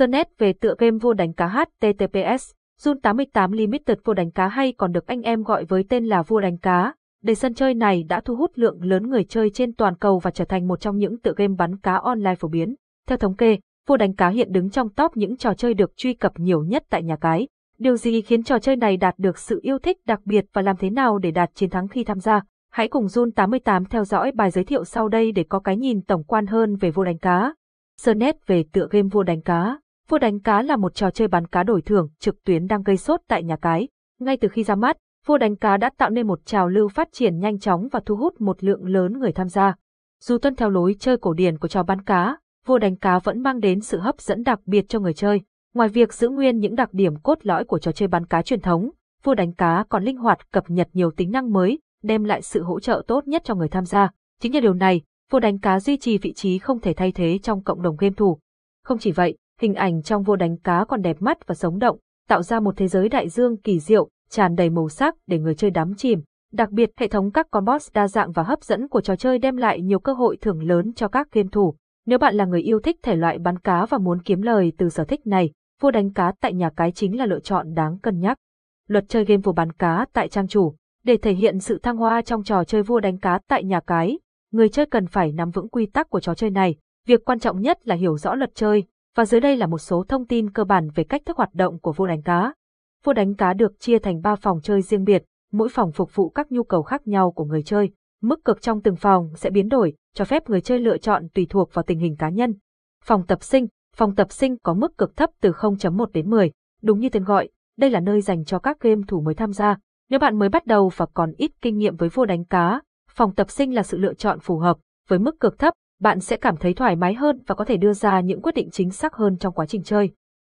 Sernet về tựa game vô đánh cá HTTPS, Zone 88 Limited vô đánh cá hay còn được anh em gọi với tên là vua đánh cá. Để sân chơi này đã thu hút lượng lớn người chơi trên toàn cầu và trở thành một trong những tựa game bắn cá online phổ biến. Theo thống kê, vua đánh cá hiện đứng trong top những trò chơi được truy cập nhiều nhất tại nhà cái. Điều gì khiến trò chơi này đạt được sự yêu thích đặc biệt và làm thế nào để đạt chiến thắng khi tham gia? Hãy cùng Jun 88 theo dõi bài giới thiệu sau đây để có cái nhìn tổng quan hơn về vua đánh cá. Sơn nét về tựa game vua đánh cá. Vua đánh cá là một trò chơi bán cá đổi thưởng trực tuyến đang gây sốt tại nhà cái. Ngay từ khi ra mắt, vua đánh cá đã tạo nên một trào lưu phát triển nhanh chóng và thu hút một lượng lớn người tham gia. Dù tuân theo lối chơi cổ điển của trò bán cá, vua đánh cá vẫn mang đến sự hấp dẫn đặc biệt cho người chơi. Ngoài việc giữ nguyên những đặc điểm cốt lõi của trò chơi bán cá truyền thống, vua đánh cá còn linh hoạt cập nhật nhiều tính năng mới, đem lại sự hỗ trợ tốt nhất cho người tham gia. Chính nhờ điều này, vua đánh cá duy trì vị trí không thể thay thế trong cộng đồng game thủ. Không chỉ vậy, hình ảnh trong vua đánh cá còn đẹp mắt và sống động, tạo ra một thế giới đại dương kỳ diệu, tràn đầy màu sắc để người chơi đắm chìm. Đặc biệt, hệ thống các con boss đa dạng và hấp dẫn của trò chơi đem lại nhiều cơ hội thưởng lớn cho các game thủ. Nếu bạn là người yêu thích thể loại bắn cá và muốn kiếm lời từ sở thích này, vua đánh cá tại nhà cái chính là lựa chọn đáng cân nhắc. Luật chơi game vua bắn cá tại trang chủ Để thể hiện sự thăng hoa trong trò chơi vua đánh cá tại nhà cái, người chơi cần phải nắm vững quy tắc của trò chơi này. Việc quan trọng nhất là hiểu rõ luật chơi, và dưới đây là một số thông tin cơ bản về cách thức hoạt động của vua đánh cá. Vua đánh cá được chia thành 3 phòng chơi riêng biệt, mỗi phòng phục vụ các nhu cầu khác nhau của người chơi. Mức cực trong từng phòng sẽ biến đổi, cho phép người chơi lựa chọn tùy thuộc vào tình hình cá nhân. Phòng tập sinh, phòng tập sinh có mức cực thấp từ 0.1 đến 10. Đúng như tên gọi, đây là nơi dành cho các game thủ mới tham gia. Nếu bạn mới bắt đầu và còn ít kinh nghiệm với vua đánh cá, phòng tập sinh là sự lựa chọn phù hợp. Với mức cực thấp, bạn sẽ cảm thấy thoải mái hơn và có thể đưa ra những quyết định chính xác hơn trong quá trình chơi.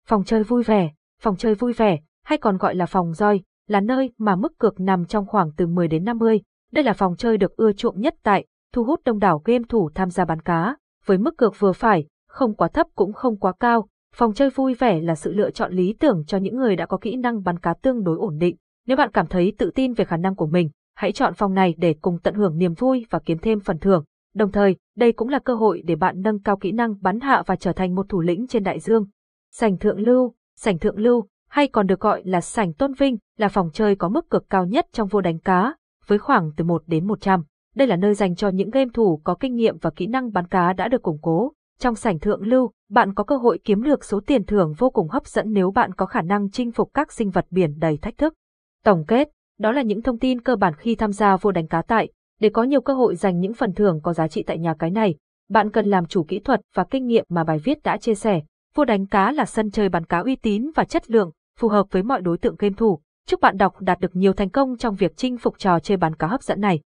Phòng chơi vui vẻ, phòng chơi vui vẻ, hay còn gọi là phòng roi, là nơi mà mức cược nằm trong khoảng từ 10 đến 50. Đây là phòng chơi được ưa chuộng nhất tại, thu hút đông đảo game thủ tham gia bán cá, với mức cược vừa phải, không quá thấp cũng không quá cao. Phòng chơi vui vẻ là sự lựa chọn lý tưởng cho những người đã có kỹ năng bắn cá tương đối ổn định. Nếu bạn cảm thấy tự tin về khả năng của mình, hãy chọn phòng này để cùng tận hưởng niềm vui và kiếm thêm phần thưởng. Đồng thời, đây cũng là cơ hội để bạn nâng cao kỹ năng bắn hạ và trở thành một thủ lĩnh trên đại dương. Sảnh thượng lưu, sảnh thượng lưu, hay còn được gọi là sảnh tôn vinh, là phòng chơi có mức cực cao nhất trong vô đánh cá, với khoảng từ 1 đến 100. Đây là nơi dành cho những game thủ có kinh nghiệm và kỹ năng bắn cá đã được củng cố. Trong sảnh thượng lưu, bạn có cơ hội kiếm được số tiền thưởng vô cùng hấp dẫn nếu bạn có khả năng chinh phục các sinh vật biển đầy thách thức. Tổng kết, đó là những thông tin cơ bản khi tham gia vô đánh cá tại, để có nhiều cơ hội giành những phần thưởng có giá trị tại nhà cái này. Bạn cần làm chủ kỹ thuật và kinh nghiệm mà bài viết đã chia sẻ. Vô đánh cá là sân chơi bắn cá uy tín và chất lượng, phù hợp với mọi đối tượng game thủ. Chúc bạn đọc đạt được nhiều thành công trong việc chinh phục trò chơi bắn cá hấp dẫn này.